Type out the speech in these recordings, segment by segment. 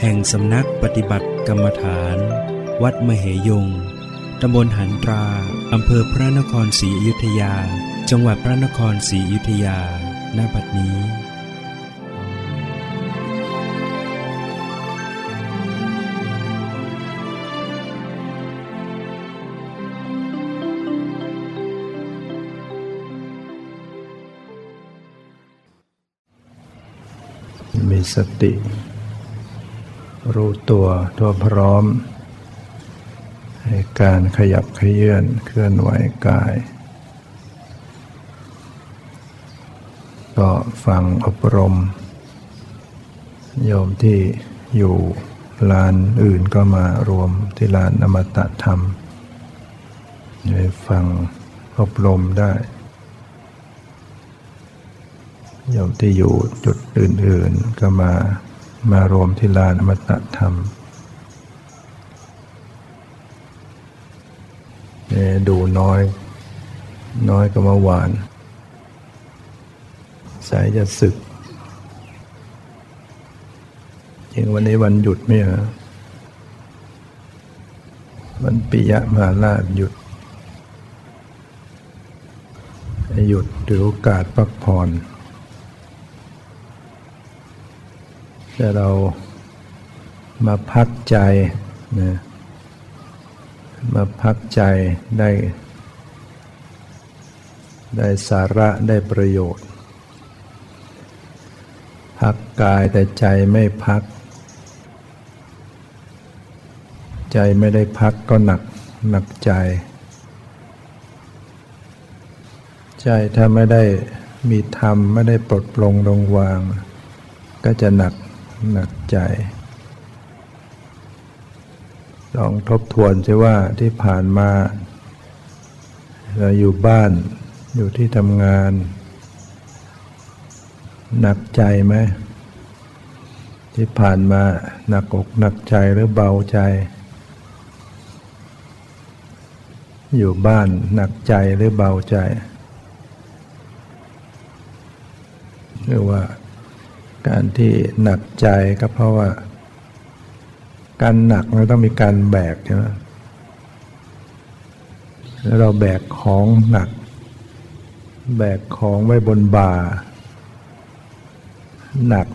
แห่งสำนักปฏิบัติกรรมฐาน วัดมเหยง ตำบลหันตรา อำเภอพระนครศรีอยุธยา จังหวัดพระนครศรีอยุธยา ณ บัดนี้มีสติ รู้ตัวตัวพร้อม ในการขยับขยื่นเคลื่อนไหวกาย ก็ฟังอบรม โยมที่อยู่ลานอื่นก็มารวมที่ลานอมตะธรรมได้ฟังอบรมได้โยมที่อยู่จุดอื่น ๆ ก็มา มารวมที่ลานอมตะธรรมเนี่ยดูน้อย น้อยก็เมื่อวาน สายจะศึก จริงวันนี้วันหยุดไหม่เหรอวันปิยะมาราหยุด หยุดถือโอกาสพักผ่อน แต่เรามาพักใจนะมาพักใจได้ ได้สาระได้ประโยชน์ พักกายแต่ใจไม่พัก ใจไม่ได้พักก็หนักหนักใจ ใจถ้าไม่ได้มีธรรมไม่ได้ปลดปลงลงวาง ก็จะหนัก หนักใจ ลองทบทวนใช่ว่าที่ผ่านมา เราอยู่บ้านอยู่ที่ทำงาน หนักใจไหมที่ผ่านมาหนักอกหนักใจหรือเบาใจ อยู่บ้านหนักใจหรือเบาใจหรือว่า การที่หนักใจก็เพราะว่า การหนักมันต้องมีการแบกใช่ไหมแล้วเราแบกของหนัก แบกของไว้บนบ่า หนัก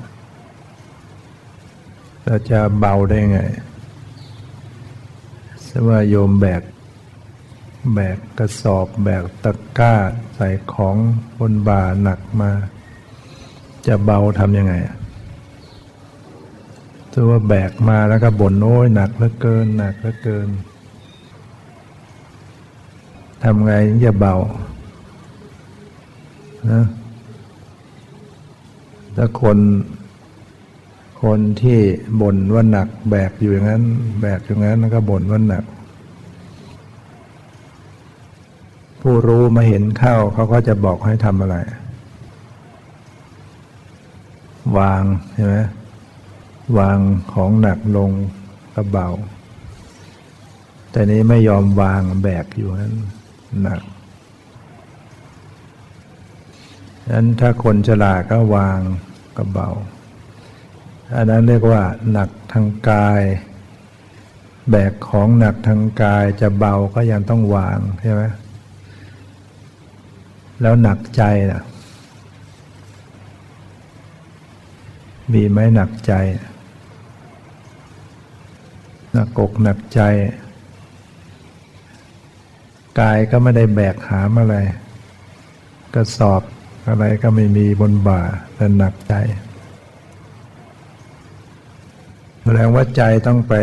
เราจะเบาได้ไงสว่าโยมแบก แบกกระสอบแบกตะกร้าใส่ของบนบ่าหนักมา จะเบาทำยังไงถือว่าแบกมาแล้วก็บ่นโอ้ยหนักเหลือเกิน หนักเหลือเกินทำไงถึงจะเบานะถ้าคนคนที่บ่นว่าหนักแบกอยู่อย่างนั้น แบกอยู่อย่างนั้นแล้วก็บ่นว่าหนัก ผู้รู้มาเห็นเข้าเขาก็จะบอกให้ทำอะไร วางใช่ไหมวางของหนักลงกระเบา แต่นี้ไม่ยอมวางแบกอยู่นั้นหนักนั้นถ้าคนฉลาดก็วางกระเบา อันนั้นเรียกว่าหนักทางกาย แบกของหนักทางกายจะเบาก็ยังต้องวางใช่ไหมแล้วหนักใจน่ะ มีไหมหนักใจ หนักอกหนักใจ กายก็ไม่ได้แบกหามอะไรกระสอบอะไรก็ไม่มีบนบ่าแต่หนักใจแสดงว่าใจต้องไป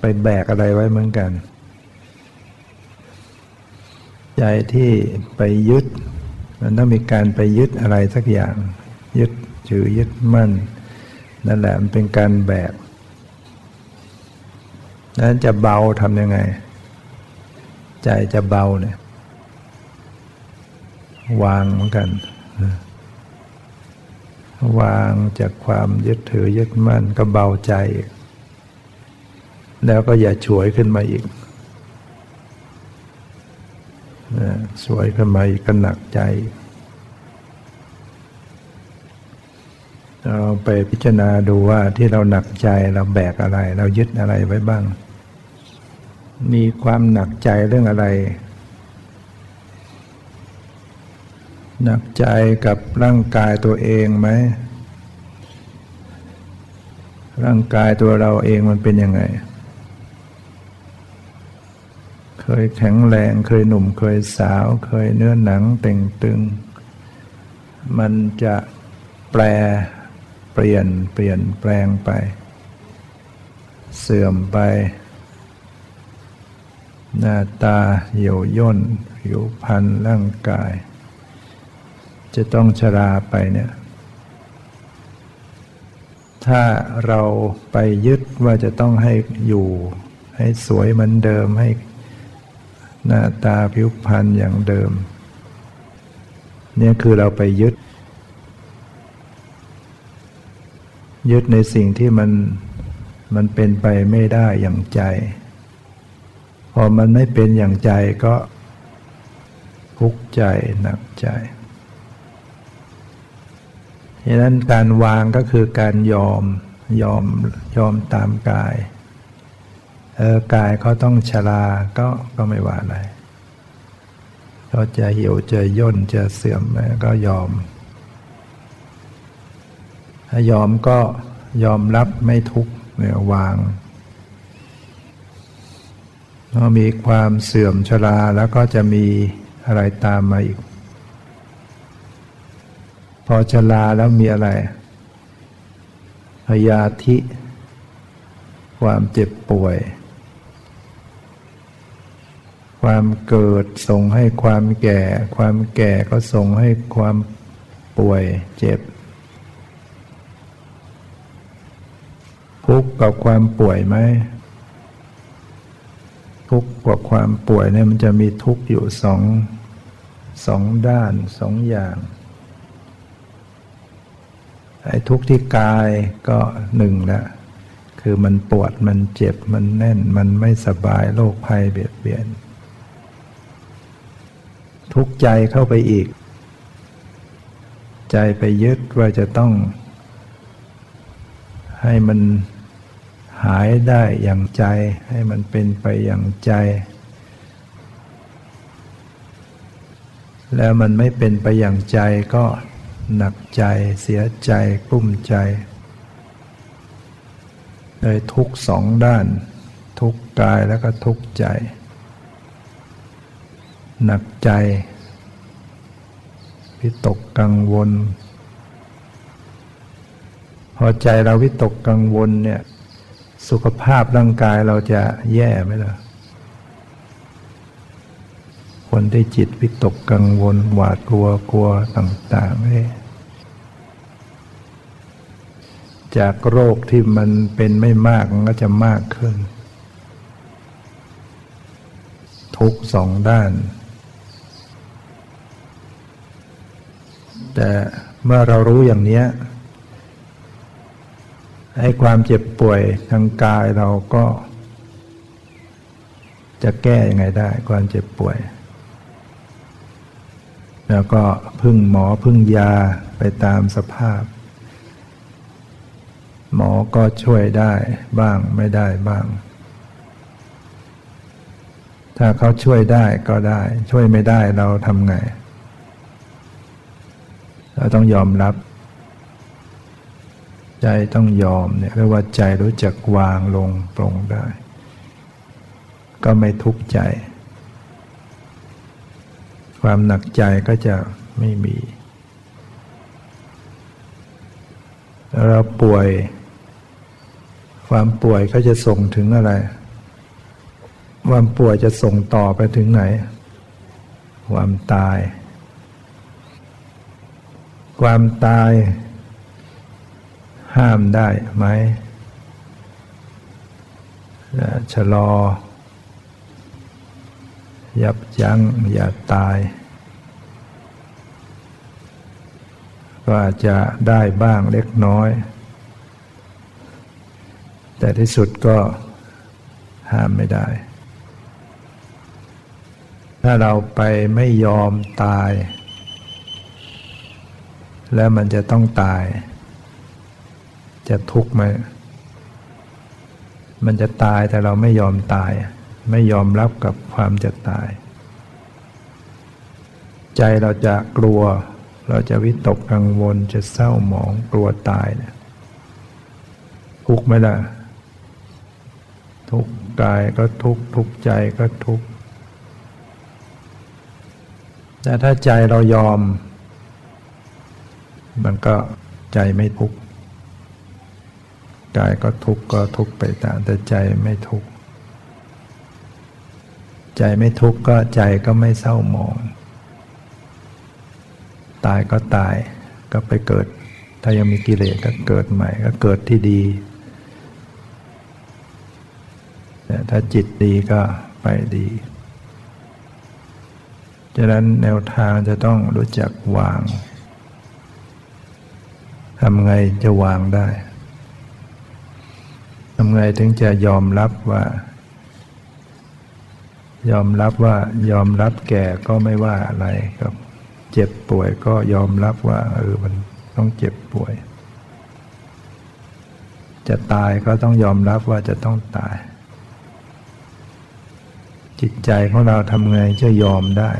ไปแบกอะไรไว้เหมือนกัน ใจที่ไปยึด มันต้องมีการไปยึดอะไรสักอย่าง ยึด ถือยึดมั่น นั่นแหละมันเป็นการแบกนั้นจะเบาทำยังไง ใจจะเบาเนี่ยวางเหมือนกัน วางจากความยึดถือยึดมั่นก็เบาใจ แล้วก็อย่าฉวยขึ้นมาอีกสวยขึ้นมาอีกก็หนักใจ เราไปพิจารณาดูว่าที่เราหนักใจเราแบกอะไร เรายึดอะไรไว้บ้าง มีความหนักใจเรื่องอะไร หนักใจกับร่างกายตัวเองไหม ร่างกายตัวเราเองมันเป็นยังไง เคยแข็งแรงเคยหนุ่มเคยสาว เคยเนื้อหนังเต่งตึง มันจะแปล เปลี่ยนเปลี่ยนแปลงไป เสื่อมไป หน้าตาเหี่ยวย่นผิวพรรณร่างกาย จะต้องชราไปเนี่ยถ้าเราไปยึดว่าจะต้องให้อยู่ ให้สวยเหมือนเดิมให้หน้าตาผิวพรรณอย่างเดิม เนี่ยคือเราไปยึด ยึดในสิ่งที่มันมันเป็นไปไม่ได้อย่างใจ พอมันไม่เป็นอย่างใจก็ทุกข์ใจหนักใจดังนั้นการวางก็คือการยอมยอมยอมตามกาย เออกายเขาต้องชราก็ก็ไม่ว่าอะไรเขาจะเหี่ยวจะย่นจะเสื่อมก็ยอม ถ้ายอมก็ยอมรับไม่ทุกข์เนี่ยวางพอมีความเสื่อมชราแล้วก็จะมีอะไรตามมาอีก พอชราแล้วมีอะไรพยาธิ ความเจ็บป่วย ความเกิดส่งให้ความแก่ ความแก่ก็ส่งให้ความป่วยเจ็บ ทุกข์กับความป่วยไหมทุกข์กับความป่วยเนี่ยมันจะมีทุกข์อยู่สองสองด้านสองอย่างไอ้ทุกข์ที่กายก็หนึ่งละคือมันปวดมันเจ็บมันแน่นมันไม่สบายโรคภัยเบียดเบียน ทุกข์ใจเข้าไปอีก ใจไปยึดว่าจะต้องให้มัน หายได้อย่างใจให้มันเป็นไปอย่างใจ แล้วมันไม่เป็นไปอย่างใจก็หนักใจเสียใจกลุ้มใจเลยทุกสองด้าน ทุกกายแล้วก็ทุกใจ หนักใจวิตกกังวล พอใจเราวิตกกังวลเนี่ย สุขภาพร่างกายเราจะแย่ไหมล่ะ คนที่จิตวิตกกังวลหวาดกลัวกลัวต่างๆนี่จากโรคที่มันเป็นไม่มากมันก็จะมากขึ้น ทุกสองด้าน แต่เมื่อเรารู้อย่างนี้ ให้ความเจ็บป่วยทางกายเราก็ จะแก้ยังไงได้ ความเจ็บป่วย แล้วก็พึ่งหมอพึ่งยาไปตามสภาพ หมอก็ช่วยได้บ้างไม่ได้บ้าง ถ้าเขาช่วยได้ก็ได้ ช่วยไม่ได้เราทำไง เราต้องยอมรับ ใจต้องยอมเนี่ยเรียกว่าใจรู้จักวางลงปรงได้ ก็ไม่ทุกข์ใจ ความหนักใจก็จะไม่มี เราป่วย ความป่วยก็จะส่งถึงอะไร ความป่วยจะส่งต่อไปถึงไหน ความตาย ความตาย ห้ามได้ไหมชะลอ ยับยั้งอย่าตาย ก็อาจจะได้บ้างเล็กน้อย แต่ที่สุดก็ห้ามไม่ได้ ถ้าเราไปไม่ยอมตาย แล้วมันจะต้องตาย จะทุกข์ไหมมันจะตายแต่เราไม่ยอมตาย ไม่ยอมรับกับความจะตาย ใจเราจะกลัว เราจะวิตกกังวลจะเศร้าหมองกลัวตายเนี่ยทุกข์ไหมล่ะ ทุกข์กายก็ทุกข์ทุกข์ใจก็ทุกข์แต่ถ้าใจเรายอม มันก็ใจไม่ทุกข์ กายก็ทุกข์ก็ทุกข์ไปตามแต่ใจไม่ทุกข์ใจไม่ทุกข์ก็ใจก็ไม่เศร้าหมอง ตายก็ตายก็ไปเกิด ถ้ายังมีกิเลสก็เกิดใหม่ก็เกิดที่ดีแต่ถ้าจิตดีก็ไปดีฉะนั้นแนวทางจะต้องรู้จักวางทำไงจะวางได้ำไงถึงจะยอมรับว่า ยอมรับว่ายอมรับแก่ก็ไม่ว่าอะไรครับ เจ็บป่วยก็ยอมรับว่า เออมันต้องเจ็บป่วย จะตายก็ต้องยอมรับว่าจะต้องตาย จิตใจของเราทำไงจะยอมได้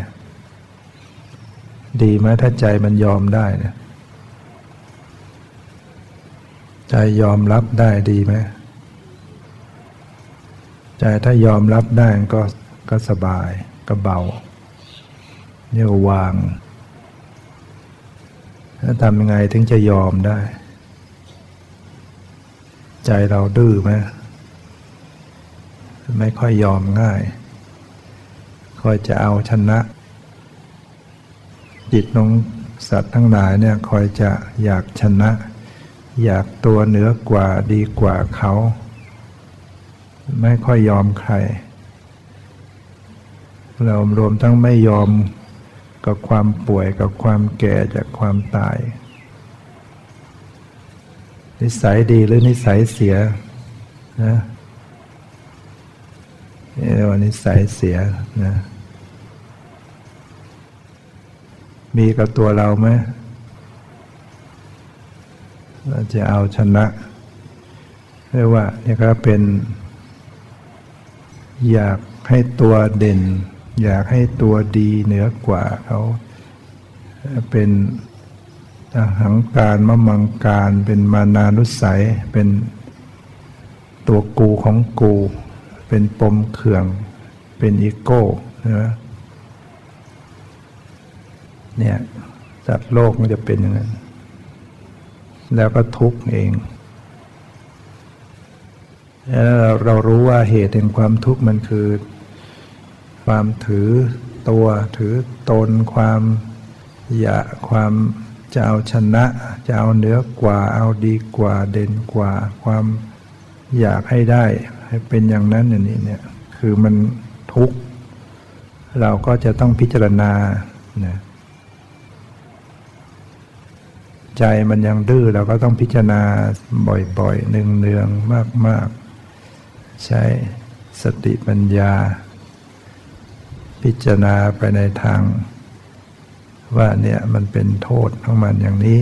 ดีไหมถ้าใจมันยอมได้เนี่ยใจยอมรับได้ดีไหม ใจถ้ายอมรับได้ก็ก็สบายก็เบาเนี่ยวางแล้วทำยังไงถึงจะยอมได้ ใจเราดื้อไหมไม่ค่อยยอมง่ายคอยจะเอาชนะ จิตของสัตว์ทั้งหลายเนี่ยคอยจะอยากชนะ อยากตัวเหนือกว่าดีกว่าเขา ไม่ค่อยยอมใคร เรารวมทั้งไม่ยอมกับความป่วยกับความแก่จากความตาย นิสัยดีหรือนิสัยเสียนะเรียกว่านิสัยเสียนะมีกับตัวเราไหมเราจะเอาชนะเรียกว่านี่ครับเป็น อยากให้ตัวเด่น อยากให้ตัวดีเหนือกว่าเขาเป็นหังการมะมังการเป็นมานานุสัย เป็นตัวกูของกู เป็นปมเขื่อง เป็นอีโก้นะเนี่ยสัตว์โลกมันจะเป็นอย่างนั้น แล้วก็ทุกข์เอง แล้วเรารู้ว่าเหตุแห่งความทุกข์มันคือ ความถือตัวถือตนความอยากความจะเอาชนะ จะเอาเหนือกว่าเอาดีกว่าเด่นกว่า ความอยากให้ได้ ให้เป็นอย่างนั้นอย่างนี้เนี่ยคือมันทุกข์เราก็จะต้องพิจารณานะใจมันยังดื้อเราก็ต้องพิจารณาบ่อยๆเนืองๆมากๆ ใช้สติปัญญา พิจารณาไปในทาง ว่าเนี่ยมันเป็นโทษของมันอย่างนี้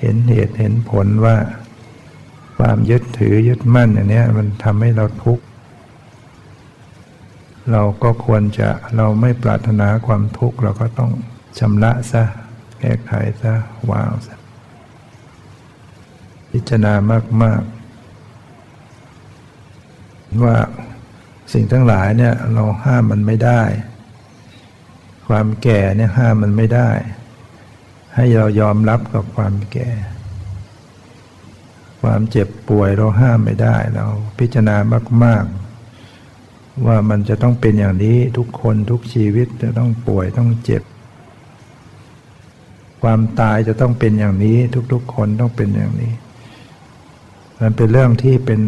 เห็นเหตุเห็นผลว่า ความยึดถือยึดมั่นอย่างนี้มันทำให้เราทุกข์เราก็ควรจะเราไม่ปรารถนาความทุกข์เราก็ต้องชำระซะแก้ไขซะวางซะพิจารณามาก ๆ ว่าสิ่งทั้งหลายเนี่ยเราห้ามมันไม่ได้ ความแก่เนี่ยห้ามมันไม่ได้ ให้เรายอมรับกับความแก่ ความเจ็บป่วยเราห้ามไม่ได้ เราพิจารณามาก ๆ ว่ามันจะต้องเป็นอย่างนี้ทุกคนทุกชีวิตจะต้องป่วยต้องเจ็บ ความตายจะต้องเป็นอย่างนี้ ทุกๆคนต้องเป็นอย่างนี้ มันเป็นเรื่องที่เป็น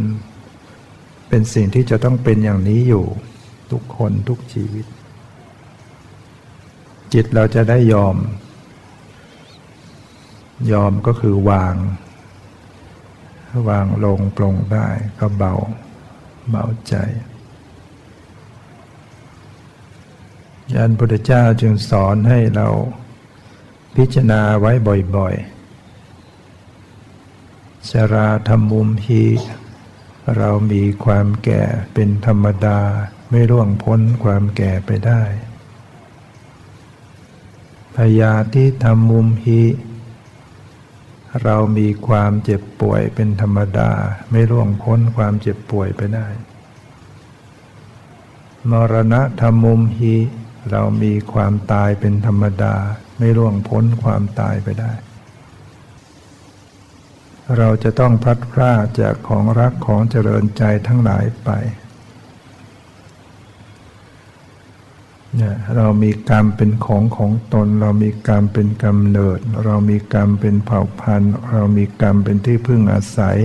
เป็นสิ่งที่จะต้องเป็นอย่างนี้อยู่ ทุกคนทุกชีวิต จิตเราจะได้ยอม ยอมก็คือวาง วางลงปลงได้ก็เบา เบาใจยันพุทธเจ้าจึงสอนให้เราพิจารณาไว้บ่อยๆชราธรรมุมฮี เรามีความแก่เป็นธรรมดาไม่ร่วงพ้นความแก่ไปได้พยาธิธรรมุมฮีเรามีความเจ็บป่วยเป็นธรรมดาไม่ร่วงพ้นความเจ็บป่วยไปได้ มรณะธรรมุมฮีเรามีความตายเป็นธรรมดาไม่ร่วงพ้นความตายไปได้ เราจะต้องพัดพรากจากของรักของเจริญใจทั้งหลายไปเนี่ยเรามีกรรมเป็นของของตน เรามีกรรมเป็นกำเนิด เรามีกรรมเป็นเผ่าพันธุ์ เรามีกรรมเป็นที่พึ่งอาศัย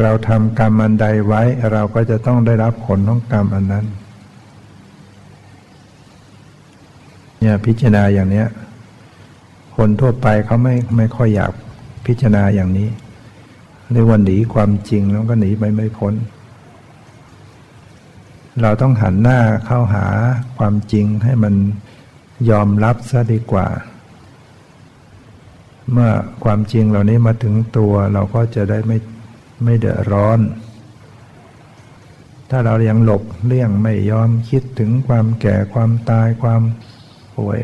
เราทำกรรมอันใดไว้ เราก็จะต้องได้รับผลของกรรมอันนั้นเนี่ยพิจารณาอย่างเนี้ยคนทั่วไปเขาไม่ไม่ค่อยอยาก พิจารณาอย่างนี้เรียกว่าหนีความจริงแล้วก็หนีไปไม่พ้น เราต้องหันหน้าเข้าหาความจริงให้มันยอมรับซะดีกว่า เมื่อความจริงเหล่านี้มาถึงตัวเราก็จะได้ไม่ไม่เดือดร้อน ถ้าเรายังหลบเลี่ยงไม่ยอมคิดถึงความแก่ความตายความป่วย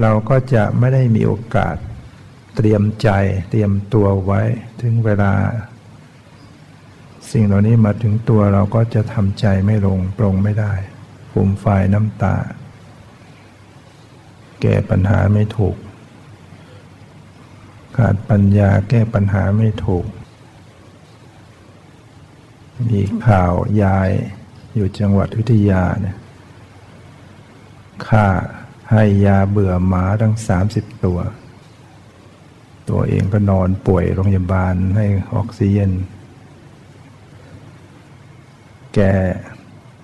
เราก็จะไม่ได้มีโอกาส เตรียมใจเตรียมตัวไว้ถึงเวลา สิ่งเหล่านี้มาถึงตัวเราก็จะทำใจไม่ลงปรงไม่ได้ฝุ่มไฟน้ำตา แก้ปัญหาไม่ถูก ขาดปัญญาแก้ปัญหาไม่ถูก มีข่าวยายอยู่จังหวัดวิทยาเนี่ยฆ่าให้ยาเบื่อหมาทั้งสามสิบตัว ตัวเองก็นอนป่วยโรงพยาบาลให้ออกซิเจนแก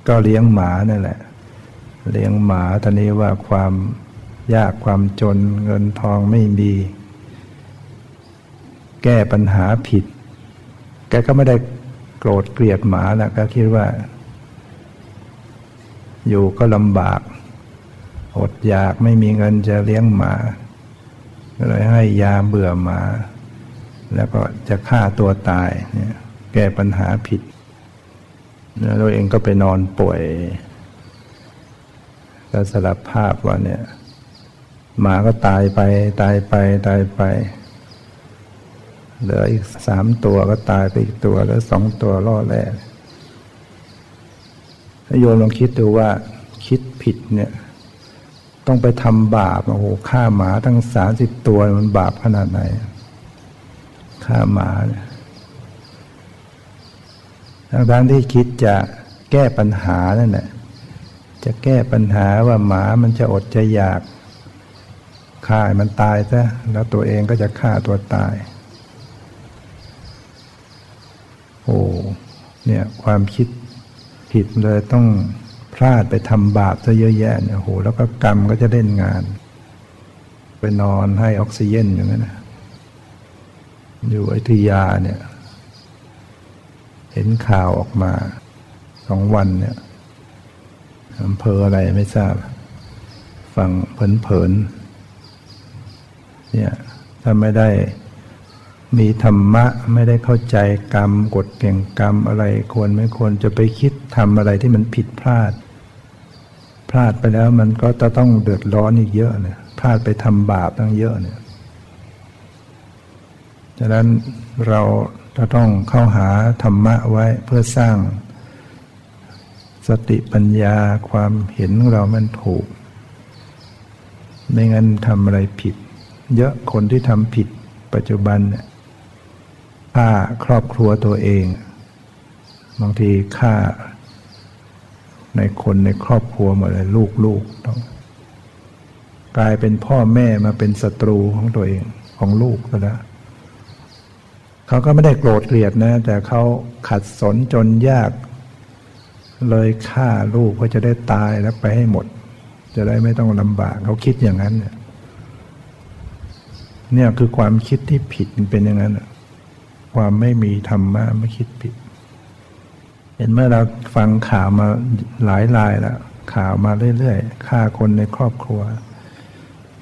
ก็เลี้ยงหมานั่นแหละ เลี้ยงหมาตอนนี้ว่าความยากความจนเงินทองไม่มี แก้ปัญหาผิด แกก็ไม่ได้โกรธเกลียดหมานะก็คิดว่า อยู่ก็ลำบาก อดอยากไม่มีเงินจะเลี้ยงหมา ก็เลยให้ยาเบื่อหมา แล้วก็จะฆ่าตัวตายเนี่ยแก้ปัญหาผิดแล้วตัวเองก็ไปนอนป่วยก็สารภาพว่าเนี่ย หมาก็ตายไปตายไปตายไป เหลืออีกสามตัวก็ตายไปอีกตัวแล้วสองตัวรอดแล้วโยมลองคิดดูว่าคิดผิดเนี่ย ต้องไปทำบาปโอ้โหฆ่าหมาทั้งสามสิบตัวมันบาปขนาดไหนฆ่าหมาเนี่ยทั้งที่คิดจะแก้ปัญหานั่นแหละจะแก้ปัญหาว่าหมามันจะอดจะอยากฆ่ามันตายซะแล้วตัวเองก็จะฆ่าตัวตาย โอ้เนี่ยความคิดผิดเลยต้อง พลาดไปทำบาปซะเยอะแยะเนี่ยโหแล้วก็กรรมก็จะเล่นงาน ไปนอนให้ออกซิเจนอย่างนั้นนะอยู่อยุยาเนี่ย เห็นข่าวออกมาสองวันเนี่ยอำเภออะไรไม่ทราบ ฟังเผินๆเนี่ยถ้าไม่ได้มีธรรมะไม่ได้เข้าใจกรรมกฎเก่งกรรมอะไรควรไม่ควรจะไปคิดทำอะไรที่มันผิดพลาด พลาดไปแล้วมันก็จะต้องเดือดร้อนอีกเยอะเนี่ยพลาดไปทำบาปตั้งเยอะเนี่ยฉะนั้นเราจะต้องเข้าหาธรรมะไว้เพื่อสร้าง สติปัญญาความเห็นเรามันถูก ไม่งั้นทำอะไรผิด เยอะคนที่ทำผิดปัจจุบันเนี่ยฆ่าครอบครัวตัวเอง บางทีฆ่า ในคนในครอบครัวหมดเลยลูกลูกต้อง กลายเป็นพ่อแม่มาเป็นศัตรูของตัวเองของลูกแล้วเขาก็ไม่ได้โกรธเกลียดนะ แต่เขาขัดสนจนยาก เลยฆ่าลูกเพื่อจะได้ตายแล้วไปให้หมด จะได้ไม่ต้องลำบากเขาคิดอย่างนั้นเนี่ยเนี่ยคือความคิดที่ผิดเป็นอย่างนั้นความไม่มีธรรมะไม่คิดผิด เห็นเมื่อเราฟังข่าวมาหลายรายแล้วข่าวมาเรื่อยๆฆ่าคนในครอบครัว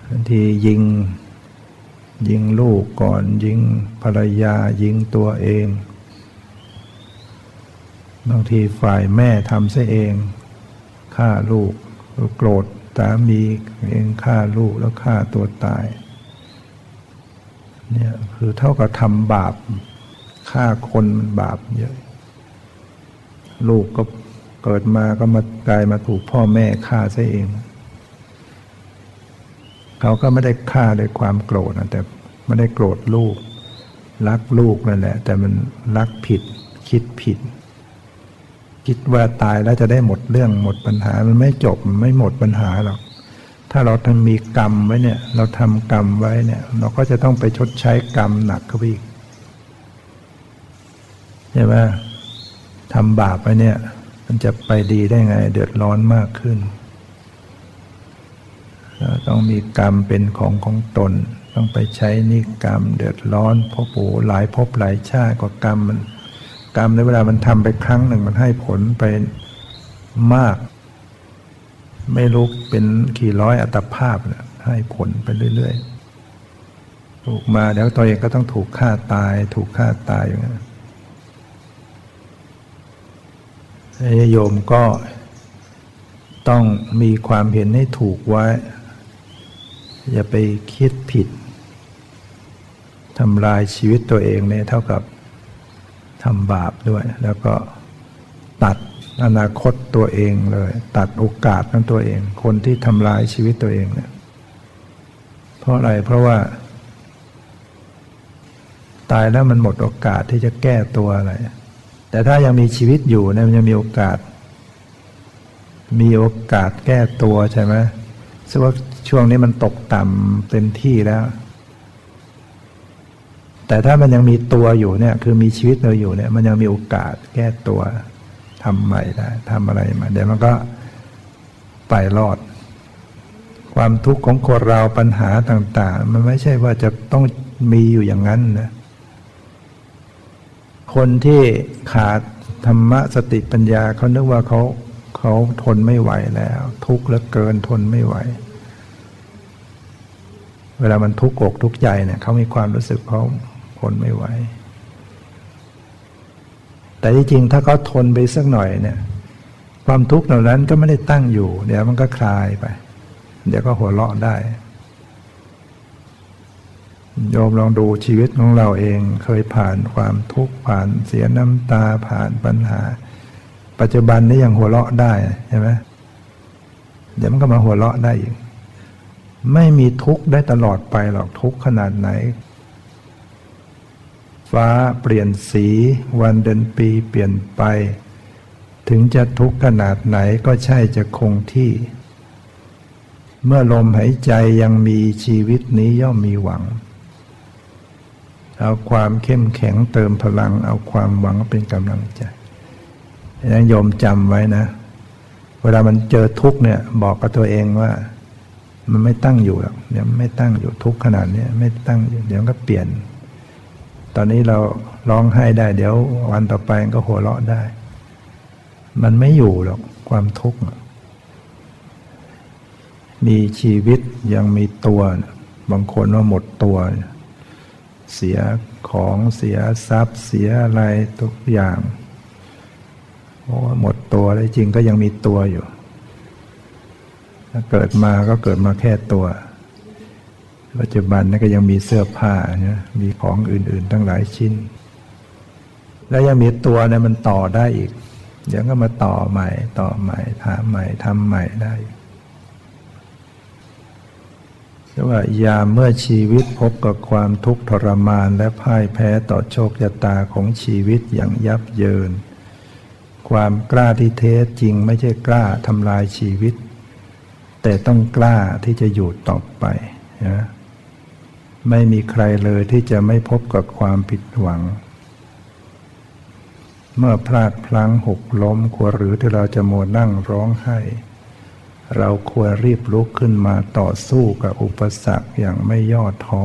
บางทียิงยิงลูกก่อนยิงภรรยายิงตัวเอง บางทีฝ่ายแม่ทำซะเองฆ่าลูกโกรธสามีเองฆ่าลูกแล้วฆ่าตัวตายเนี่ยคือเท่ากับทำบาปฆ่าคนมันบาปเยอะ ลูกก็เกิดมาก็มากลายมาถูกพ่อแม่ฆ่าซะเอง เขาก็ไม่ได้ฆ่าด้วยความโกรธนะแต่ไม่ได้โกรธลูก รักลูกนั่นแหละ แต่มันรักผิด คิดผิด คิดว่าตายแล้วจะได้หมดเรื่องหมดปัญหา มันไม่จบมันไม่หมดปัญหาหรอกถ้าเราทำมีกรรมไว้เนี่ย เราทำกรรมไว้เนี่ย เราก็จะต้องไปชดใช้กรรมหนักเข้าไปอีกใช่ไหม ทำบาปไว้เนี่ย มันจะไปดีได้ไง เดือดร้อนมากขึ้น ต้องมีกรรมเป็นของของตน ต้องไปใช้นิกรรม เดือดร้อนพบโอ้หลายพบหลายชาติกว่ากรรมมันกรรมในเวลามันทำไปครั้งหนึ่งมันให้ผลไปมาก ไม่รู้เป็นกี่ร้อยอัตภาพนะให้ผลไปเรื่อย ๆ ถูกมาเดี๋ยวตัวเองก็ต้องถูกฆ่าตาย ถูกฆ่าตายอย่างนี้ โยมก็ต้องมีความเห็นให้ถูกไว้ อย่าไปคิดผิดทำลายชีวิตตัวเองเนี่ยเท่ากับทำบาปด้วย แล้วก็ตัดอนาคตตัวเองเลย ตัดโอกาสของตัวเอง คนที่ทำลายชีวิตตัวเองเนี่ยเพราะอะไรเพราะว่า ตายแล้วมันหมดโอกาสที่จะแก้ตัวอะไร แต่ถ้ายังมีชีวิตอยู่เนี่ยมันยังมีโอกาส มีโอกาสแก้ตัวใช่ไหมซึ่งว่าช่วงนี้มันตกต่ำเต็มที่แล้ว แต่ถ้ามันยังมีตัวอยู่เนี่ย คือมีชีวิตเราอยู่เนี่ย มันยังมีโอกาสแก้ตัวทำใหม่ได้ทำอะไรมาเดี๋ยวมันก็ไปรอด ความทุกข์ของคนเราปัญหาต่าง ๆ มันไม่ใช่ว่าจะต้องมีอยู่อย่างนั้นนะ คนที่ขาดธรรมะสติปัญญาเขานึกว่าเขาเขาทนไม่ไหวแล้ว ทุกข์เหลือเกินทนไม่ไหว เวลามันทุกข์อกทุกข์ใจเนี่ยเขามีความรู้สึกเขาทนไม่ไหว แต่ที่จริงถ้าเขาทนไปสักหน่อยเนี่ยความทุกข์เหล่านั้นก็ไม่ได้ตั้งอยู่ เดี๋ยวมันก็คลายไป เดี๋ยวก็หัวเราะได้ โยมลองดูชีวิตของเราเองเคยผ่านความทุกข์ผ่านเสียน้ำตาผ่านปัญหา ปัจจุบันนี้ยังหัวเราะได้ใช่ไหมเดี๋ยวมันก็มาหัวเราะได้อีก ไม่มีทุกข์ได้ตลอดไปหรอกทุกข์ขนาดไหน ฟ้าเปลี่ยนสีวันเดือนปีเปลี่ยนไป ถึงจะทุกข์ขนาดไหนก็ใช่จะคงที่ เมื่อลมหายใจยังมีชีวิตนี้ย่อมมีหวัง เอาความเข้มแข็งเติมพลัง เอาความหวังเป็นกำลังใจยังโยมจำไว้นะ เวลามันเจอทุกเนี่ยบอกกับตัวเองว่า มันไม่ตั้งอยู่หรอกเดี๋ยวไม่ตั้งอยู่ทุกขนาดนี้ไม่ตั้งอยู่เดี๋ยวก็เปลี่ยน ตอนนี้เราร้องไห้ได้ เดี๋ยววันต่อไปก็หัวเราะได้ มันไม่อยู่หรอกความทุกข์มีชีวิตยังมีตัว บางคนว่าหมดตัวเเสียของเสียทรัพย์เสียอะไรทุกอย่างโอ้หมดตัวเลยจริงก็ยังมีตัวอยู่เกิดมาก็เกิดมาแค่ตัว ปัจจุบันนี่ก็ยังมีเสื้อผ้าเนี่ยมีของอื่น ๆ ทั้งหลายชิ้น แล้วยังมีตัวเนี่ยมันต่อได้อีก เดี๋ยวก็มาต่อใหม่ต่อใหม่ถามใหม่ทำใหม่ได้ เรียกว่ายามเมื่อชีวิตพบกับความทุกข์ทรมานและพ่ายแพ้ต่อโชคชะตาของชีวิตอย่างยับเยิน ความกล้าที่แท้จริงไม่ใช่กล้าทำลายชีวิต แต่ต้องกล้าที่จะอยู่ต่อไปนะไม่มีใครเลยที่จะไม่พบกับความผิดหวัง เมื่อพลาดพลั้งหกล้มควรหรือที่เราจะโมนั่งร้องไห้ เราควรรีบลุกขึ้นมาต่อสู้กับอุปสรรคอย่างไม่ย่อท้อ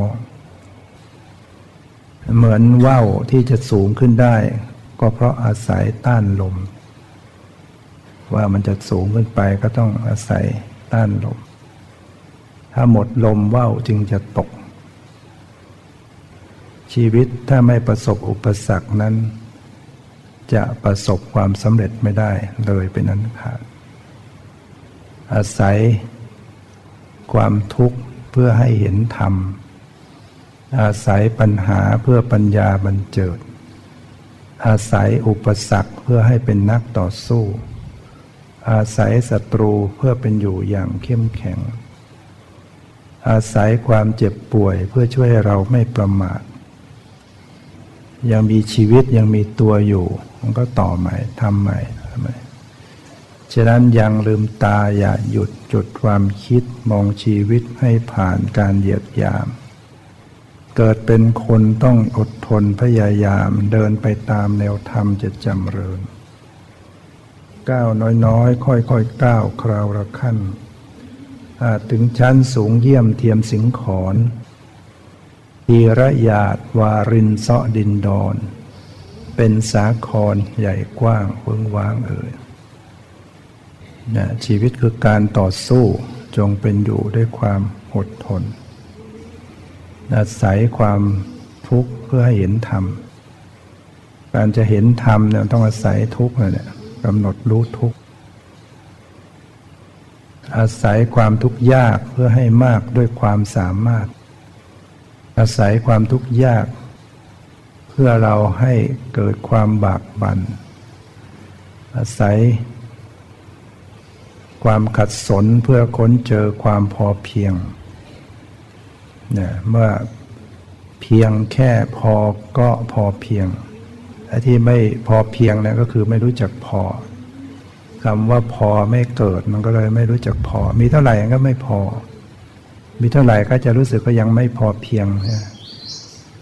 เหมือนว่าวที่จะสูงขึ้นได้ ก็เพราะอาศัยต้านลม ว่ามันจะสูงขึ้นไปก็ต้องอาศัยต้านลม ถ้าหมดลมว่าวจึงจะตก ชีวิตถ้าไม่ประสบอุปสรรคนั้น จะประสบความสำเร็จไม่ได้เลยเป็นนั้นขาด อาศัยความทุกข์เพื่อให้เห็นธรรม อาศัยปัญหาเพื่อปัญญาบรรเจิด อาศัยอุปสรรคเพื่อให้เป็นนักต่อสู้ อาศัยศัตรูเพื่อเป็นอยู่อย่างเข้มแข็ง อาศัยความเจ็บป่วยเพื่อช่วยเราไม่ประมาท ยังมีชีวิตยังมีตัวอยู่ มันก็ต่อใหม่ทำใหม่ทำใหม่ ฉะนั้นยังลืมตาอย่าหยุดจุดความคิดมองชีวิตให้ผ่านการเหยียดยาม เกิดเป็นคนต้องอดทนพยายามเดินไปตามแนวธรรมจะจำเริญก้าวน้อยๆ ค่อยๆก้าวคราวละขั้นอาจถึงชั้นสูงเยี่ยมเทียมสิงขอนทีระยาดวารินเสาะดินดอน เป็นสาครใหญ่กว้างเวิงว้างเอ่ย นะชีวิตคือการต่อสู้จงเป็นอยู่ด้วยความอดทน อาศัยความทุกข์เพื่อให้เห็นธรรม การจะเห็นธรรมเนี่ยต้องอาศัยทุกข์เนี่ยกำหนดรู้ทุกข์ อาศัยความทุกข์ยากเพื่อให้มากด้วยความสามารถ อาศัยความทุกข์ยาก เพื่อเราให้เกิดความบากบัน่นอาศัย ความขัดสนเพื่อค้นเจอความพอเพียงเนี่ยเมื่อเพียงแค่พอก็พอเพียงไอ้ที่ไม่พอเพียงเนี่ยก็คือไม่รู้จักพอคำว่าพอไม่เกิดมันก็เลยไม่รู้จักพอ มีเท่าไหร่ก็ไม่พอ มีเท่าไหร่ก็จะรู้สึกก็ยังไม่พอเพียง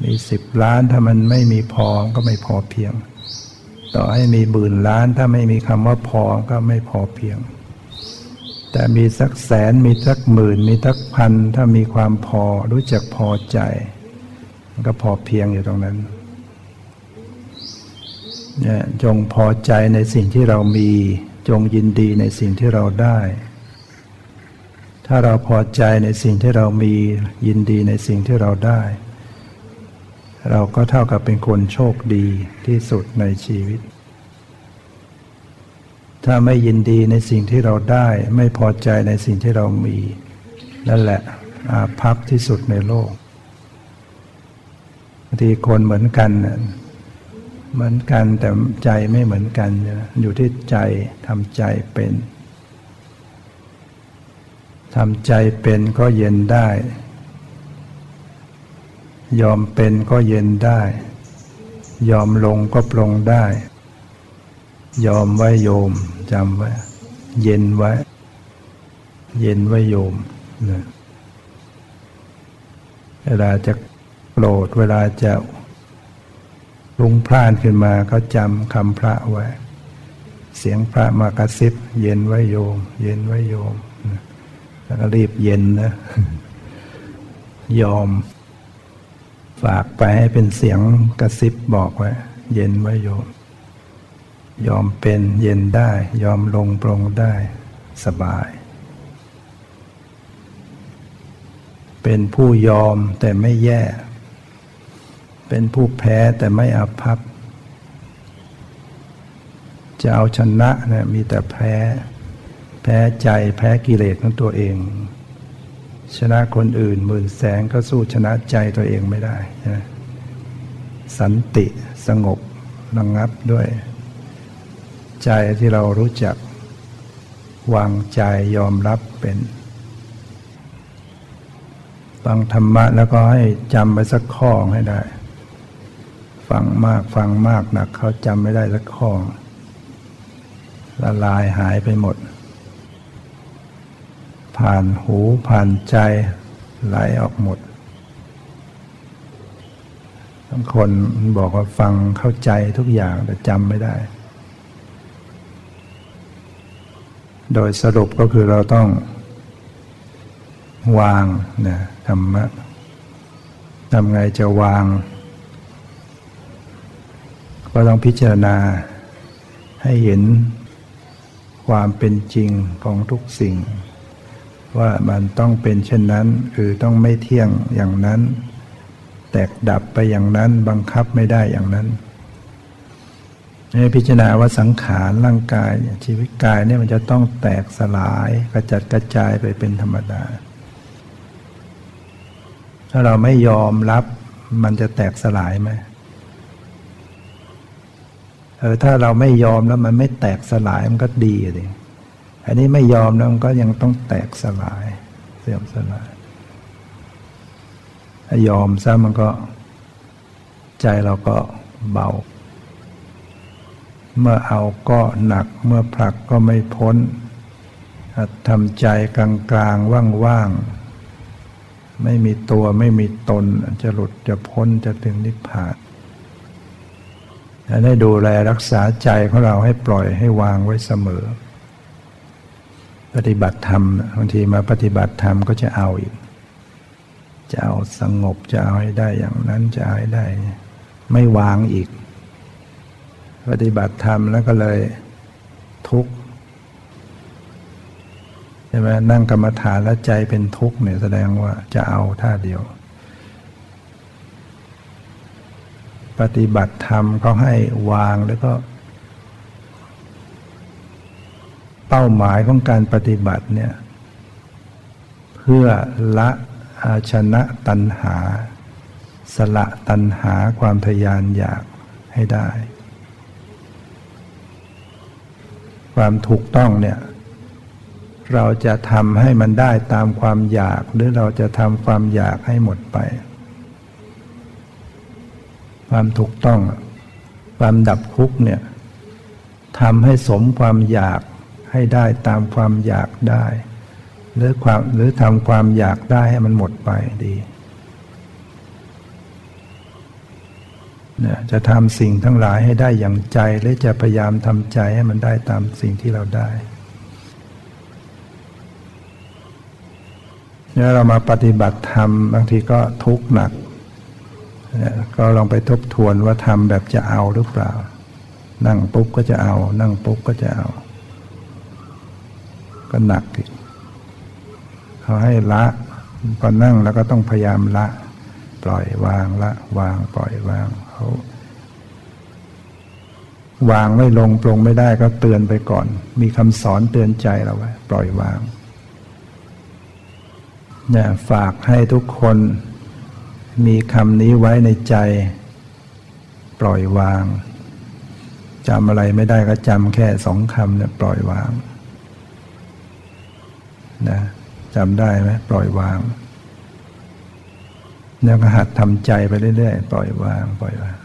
มีสิบล้านถ้ามันไม่มีพอก็ไม่พอเพียง ต่อให้มีหมื่นล้านถ้าไม่มีคำว่าพอก็ไม่พอเพียง แต่มีสักแสนมีสักหมื่น มีสักพัน ถ้ามีความพอรู้จักพอใจ มันก็พอเพียงอยู่ตรงนั้นเนี่ยจงพอใจในสิ่งที่เรามี จงยินดีในสิ่งที่เราได้ ถ้าเราพอใจในสิ่งที่เรามียินดีในสิ่งที่เราได้ เราก็เท่ากับเป็นคนโชคดีที่สุดในชีวิต ถ้าไม่ยินดีในสิ่งที่เราได้ ไม่พอใจในสิ่งที่เรามี นั่นแหละอาภัพที่สุดในโลกบางทีคนเหมือนกันเหมือนกันแต่ใจไม่เหมือนกันอยู่ที่ใจทำใจเป็นทำใจเป็นก็เย็นได้ ยอมเป็นก็เย็นได้ ยอมลงก็ปลงได้ ยอมไว้โยมจำไว้ เย็นไว้ เย็นไว้โยมนะเวลาจะโกรธเวลาจะลุงพลานขึ้นมาก็จำคำพระไว้ เสียงพระมากระซิบ เย็นไว้โยม เย็นไว้โยมแล้วก็รีบเย็นนะ ยอม ฝากไปให้เป็นเสียงกระซิบบอกไว้ เย็นไว้โยม ยอมเป็นเย็นได้ ยอมลงปรงได้สบาย เป็นผู้ยอมแต่ไม่แย่ เป็นผู้แพ้แต่ไม่อาภัพจะเอาชนะนะมีแต่แพ้ แพ้ใจแพ้กิเลสของตัวเอง ชนะคนอื่นหมื่นแสงก็สู้ชนะใจตัวเองไม่ได้นะสันติสงบระงงับด้วย ใจที่เรารู้จัก วางใจยอมรับเป็นฟังธรรมะแล้วก็ให้จำไปสักข้อให้ได้ ฟังมากฟังมากหนักเขาจำไม่ได้สักข้อ ละลายหายไปหมด ผ่านหูผ่านใจไหลออกหมดบางคนบอกว่าฟังเข้าใจทุกอย่างแต่จำไม่ได้ โดยสรุปก็คือเราต้องวางนะธรรมะทำไงจะวาง ก็ต้องพิจารณาให้เห็นความเป็นจริงของทุกสิ่ง ว่ามันต้องเป็นเช่นนั้น คือต้องไม่เที่ยงอย่างนั้น แตกดับไปอย่างนั้นบังคับไม่ได้อย่างนั้น ให้พิจารณาว่าสังขารร่างกายชีวิตกายเนี่ยมันจะต้องแตกสลายกระจัดกระจายไปเป็นธรรมดา ถ้าเราไม่ยอมรับมันจะแตกสลายไหมเออถ้าเราไม่ยอมแล้วมันไม่แตกสลายมันก็ดีเลยอันนี้ไม่ยอมแล้วมันก็ยังต้องแตกสลาย เสื่อมสลาย ถ้ายอมซะมันก็ใจเราก็เบา เมื่อเอาก็หนักเมื่อผลักก็ไม่พ้นทำใจกลางๆว่างๆ ไม่มีตัวไม่มีตน จะหลุดจะพ้นจะถึงนิพพานได้ดูแลรักษาใจของเราให้ปล่อยให้วางไว้เสมอ ปฏิบัติธรรมบางทีมาปฏิบัติธรรมก็จะเอาอีก จะเอาสงบจะเอาให้ได้อย่างนั้นจะเอาให้ได้ ไม่วางอีก ปฏิบัติธรรมแล้วก็เลยทุกข์ใช่ไหมนั่งกรรมฐานแล้วใจเป็นทุกข์เนี่ยแสดงว่าจะเอาท่าเดียว ปฏิบัติธรรมเขาให้วางแล้วก็ เป้าหมายของการปฏิบัติเนี่ย เพื่อละอาชนะตัณหา สละตัณหาความทยานอยากให้ได้ ความถูกต้องเนี่ย เราจะทำให้มันได้ตามความอยาก หรือเราจะทำความอยากให้หมดไป ความถูกต้อง ความดับทุกเนี่ยทำให้สมความอยากให้ได้ตามความอยากได้ หรือความหรือทำความอยากได้ให้มันหมดไปดี จะทำสิ่งทั้งหลายให้ได้อย่างใจ หรือจะพยายามทำใจให้มันได้ตามสิ่งที่เราได้เนี่ยเรามาปฏิบัติธรรมบางทีก็ทุกข์หนัก ก็ลองไปทบทวนว่าทำแบบจะเอาหรือเปล่า นั่งปุ๊บก็จะเอา นั่งปุ๊บก็จะเอา ก็หนักอีกเขาให้ละพอนั่งแล้วก็ต้องพยายามละ ปล่อยวางละ วางปล่อยวาง เขาวางไม่ลงปรงไม่ได้ก็เตือนไปก่อน มีคำสอนเตือนใจเราไว้ปล่อยวางเนี่ยฝากให้ทุกคนมีคำนี้ไว้ในใจ ปล่อยวางจำอะไรไม่ได้ก็จำแค่สองคำเนี่ยปล่อยวางนะจำได้ไหมปล่อยวาง แล้วก็หัดทำใจไปเรื่อยๆ ปล่อยวาง ปล่อยวาง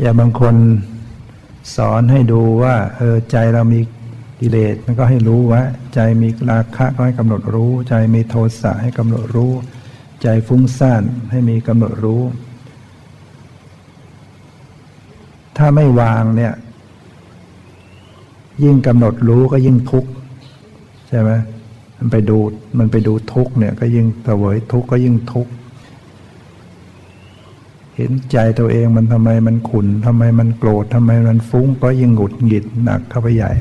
อย่าบางคนสอนให้ดูว่า เออใจเรามีกิเลสมันก็ให้รู้ว่า ใจมีราคะก็ให้กำหนดรู้ ใจมีโทสะให้กำหนดรู้ ใจฟุ้งซ่านให้มีกำหนดรู้ ถ้าไม่วางเนี่ย ยิ่งกำหนดรู้ก็ยิ่งทุกข์ใช่ไหม มันไปดูมันไปดูทุกเนี่ยก็ยิ่งเสวยทุกก็ยิ่งทุกเห็นใจตัวเองมันทำไมมันขุนทำไมมันโกรธทำไมมันฟุ้งก็ยิ่งหงุดหงิดหนักเข้าไปใหญ่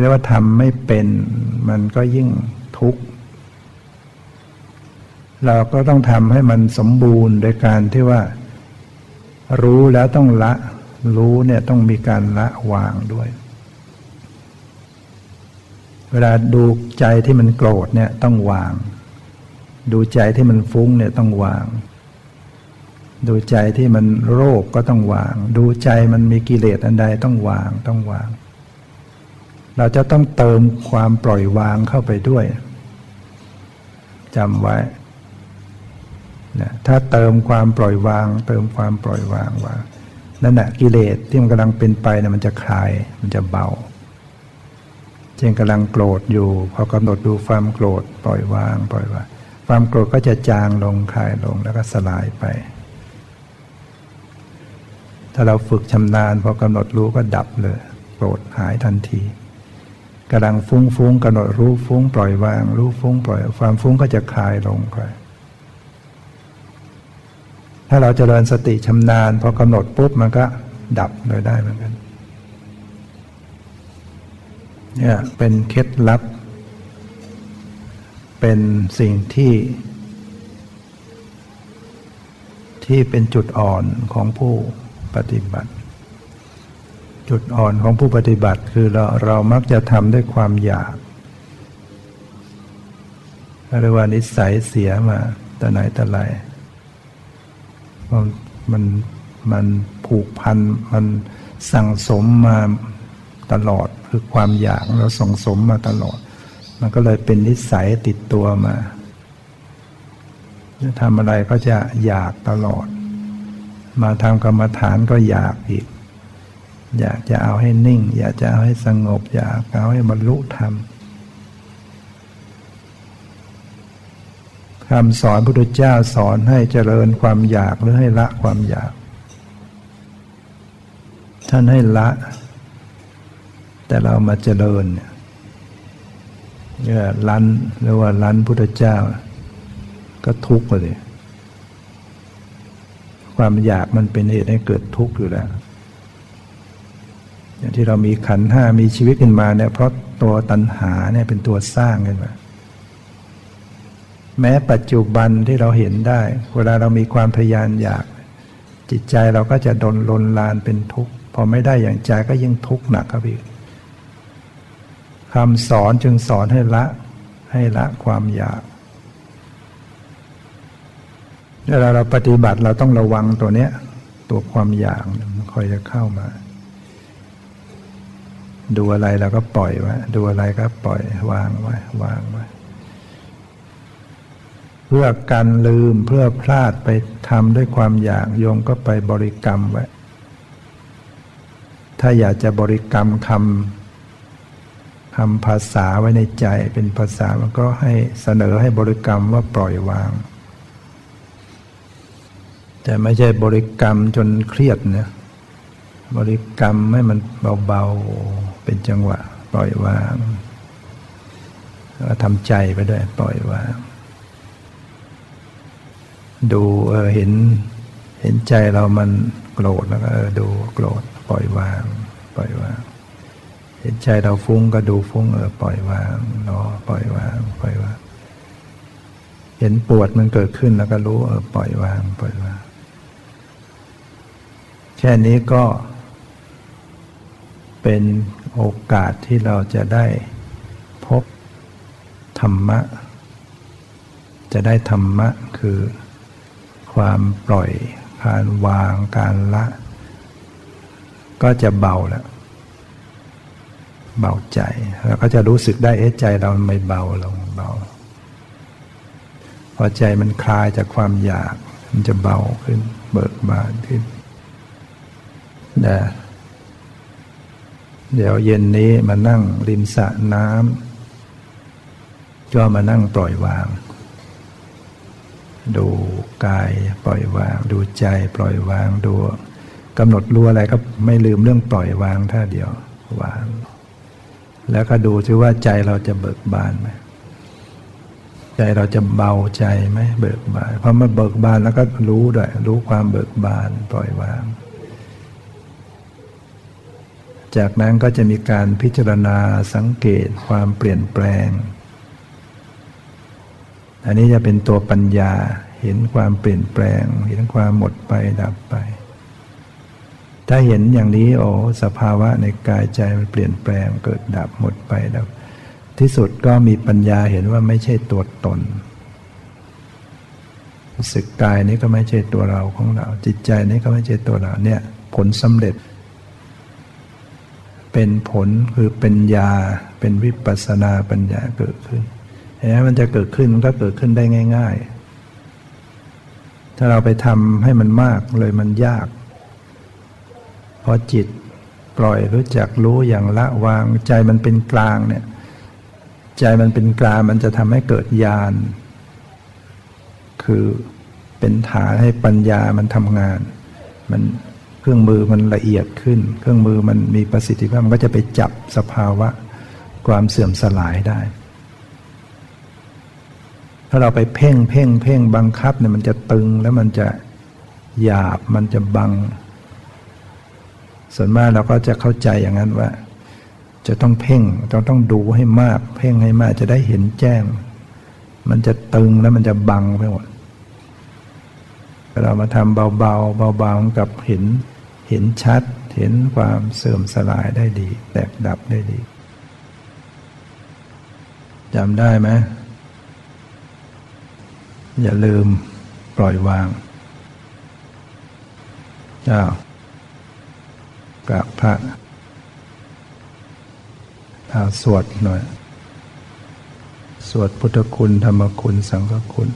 เรียกว่าทำไม่เป็นมันก็ยิ่งทุกข์เราก็ต้องทำให้มันสมบูรณ์โดยการที่ว่า รู้แล้วต้องละ รู้เนี่ยต้องมีการละวางด้วย เวลาดูใจที่มันโกรธเนี่ยต้องวาง ดูใจที่มันฟุ้งเนี่ยต้องวาง ดูใจที่มันโรคก็ต้องวาง ดูใจมันมีกิเลสอันใดต้องวางต้องวาง เราจะต้องเติมความปล่อยวางเข้าไปด้วยจำไว้นะถ้าเติมความปล่อยวาง เติมความปล่อยวางว่านั่นแหะกิเลสที่มันกำลังเป็นไปนะมันจะคลายมันจะเบา เช่นกำลังโกรธอยู่ พอกำหนดดูความโกรธปล่อยวาง ปล่อยวาง ความโกรธก็จะจางลงคลายลงแล้วก็สลายไป ถ้าเราฝึกชำนาญพอกำหนดรู้ก็ดับเลย โกรธหายทันทีกำลังฟุ้งฟุ้งกำหนดรู้ฟุ้งปล่อยวาง รู้ฟุ้งปล่อย ความฟุ้งก็จะคลายลงไปถ้าเราจเจริญสติชำนาญพอกำหนดปุ๊บมันก็ดับเลยได้เหมือนกัน เนี่ยเป็นเคล็ดลับ เป็นสิ่งที่ ที่เป็นจุดอ่อนของผู้ปฏิบัติ จุดอ่อนของผู้ปฏิบัติคือเราเรามักจะทำด้วยความอยากเรียกว่านิสัยเสียมาแต่ไหนแต่ไรมันมันมันผูกพันมันสั่งสมมา ตลอด คือความอยากเราส่งสมมาตลอด มันก็เลยเป็นนิสัยติดตัวมาจะทำอะไรก็จะอยากตลอด มาทำกรรมฐานก็อยากอีก อยากจะเอาให้นิ่ง อยากจะเอาให้สงบ อยากเอาให้บรรลุธรรมคำสอนพระพุทธเจ้าสอนให้เจริญความอยากหรือให้ละความอยาก ท่านให้ละ แต่เรามาเจริญเนี่ยลันหรือว่าลันพุทธเจ้า ก็ทุกข์เลยความอยากมันเป็นเหตุให้เกิดทุกข์อยู่แล้ว อย่างที่เรามีขันห้ามีชีวิตขึ้นมาเนี่ยเพราะตัวตัณหาเนี่ยเป็นตัวสร้างขึ้นมาแม้ปัจจุบันที่เราเห็นได้ เวลาเรามีความพยานอยาก จิตใจเราก็จะดนลนลานเป็นทุกข์พอไม่ได้อย่างใจก็ยิ่งทุกข์หนักครับพี่ คำสอนจึงสอนให้ละให้ละความอยากเวลาเราปฏิบัติเราต้องระวังตัวเนี้ย ตัวความอยากมันคอยจะเข้ามา ดูอะไรเราก็ปล่อยไว้ดูอะไรก็ปล่อยวางไว้วางไว้เพื่อการลืมเพื่อพลาดไปทำด้วยความอยากโยมก็ไปบริกรรมไว้ถ้าอยากจะบริกรรมคำ คำภาษาไว้ในใจเป็นภาษามันก็ให้เสนอให้บริกรรมว่าปล่อยวาง แต่ไม่ใช่บริกรรมจนเครียดเนี่ยบริกรรมให้มันเบาๆเป็นจังหวะ ปล่อยวางแล้วทำใจไปด้วยปล่อยวาง ดูเออเห็นเห็นใจเรามันโกรธแล้วก็เออดูโกรธปล่อยวาง ปล่อยวาง เห็นใจเราฟุ้งก็ดูฟุ้งเออปล่อยวางรอปล่อยวางปล่อยวาง เห็นปวดมันเกิดขึ้นแล้วก็รู้เออปล่อยวาง ปล่อยวาง แค่นี้ก็เป็นโอกาสที่เราจะได้พบธรรมะ จะได้ธรรมะคือความปล่อยการวางการละ ก็จะเบาแล้ว เบาใจแล้วก็จะรู้สึกได้เอ๊ะใจเราไม่เบาลงเบาพอใจมันคลายจากความอยาก มันจะเบาขึ้น เบิกบานขึ้นนะเดี๋ยวเย็นนี้มานั่งริมสระน้ำก็มานั่งปล่อยวาง ดูกายปล่อยวาง ดูใจปล่อยวางดูกำหนดรู้อะไรก็ไม่ลืมเรื่องปล่อยวางท่าเดียววาง แล้วก็ดูซิว่าใจเราจะเบิกบานไหมใจเราจะเบาใจไหมเบิกบานพอมาเบิกบานแล้วก็รู้ด้วยรู้ความเบิกบานปล่อยวาง จากนั้นก็จะมีการพิจารณาสังเกตความเปลี่ยนแปลง อันนี้จะเป็นตัวปัญญาเห็นความเปลี่ยนแปลง เห็นความหมดไปดับไป ถ้าเห็นอย่างนี้โอ้สภาวะในกายใจมันเปลี่ยนแปลงเกิดดับหมดไปดับ ที่สุดก็มีปัญญาเห็นว่าไม่ใช่ตัวตนสึกกายนี้ก็ไม่ใช่ตัวเราของเรา จิตใจนี้ก็ไม่ใช่ตัวเราเนี่ยผลสำเร็จ เป็นผลคือเป็นยาเป็นวิปัสนาปัญญาเกิดขึ้นแม้มันจะเกิดขึ้นมันก็เกิดขึ้นได้ง่าย ๆ ถ้าเราไปทำให้มันมากเลยมันยาก พราะจิตปล่อยรู้จักรู้อย่างละวาง ใจมันเป็นกลางเนี่ยใจมันเป็นกลางมันจะทำให้เกิดญาณคือเป็นฐานให้ปัญญามันทำงาน มันเครื่องมือมันละเอียดขึ้น เครื่องมือมันมีประสิทธิภาพมันก็จะไปจับสภาวะความเสื่อมสลายได้ ถ้าเราไปเพ่งเพ่งเพ่งบังคับเนี่ยมันจะตึงแล้วมันจะหยาบมันจะบัง ส่วนมากเราก็จะเข้าใจอย่างนั้นว่า จะต้องเพ่งต้องต้องดูให้มาก เพ่งให้มากจะได้เห็นแจ้ง มันจะตึงแล้วมันจะบังไปหมดเรามาทำเบาๆเบาๆกับเห็นเห็นชัด เห็นความเสื่อมสลายได้ดี แตกดับได้ดีจำได้ไหมอย่าลืมปล่อยวางอ้า กราบพระเอาสวดหน่อย สวดพุทธคุณ ธรรมคุณ สังฆคุณ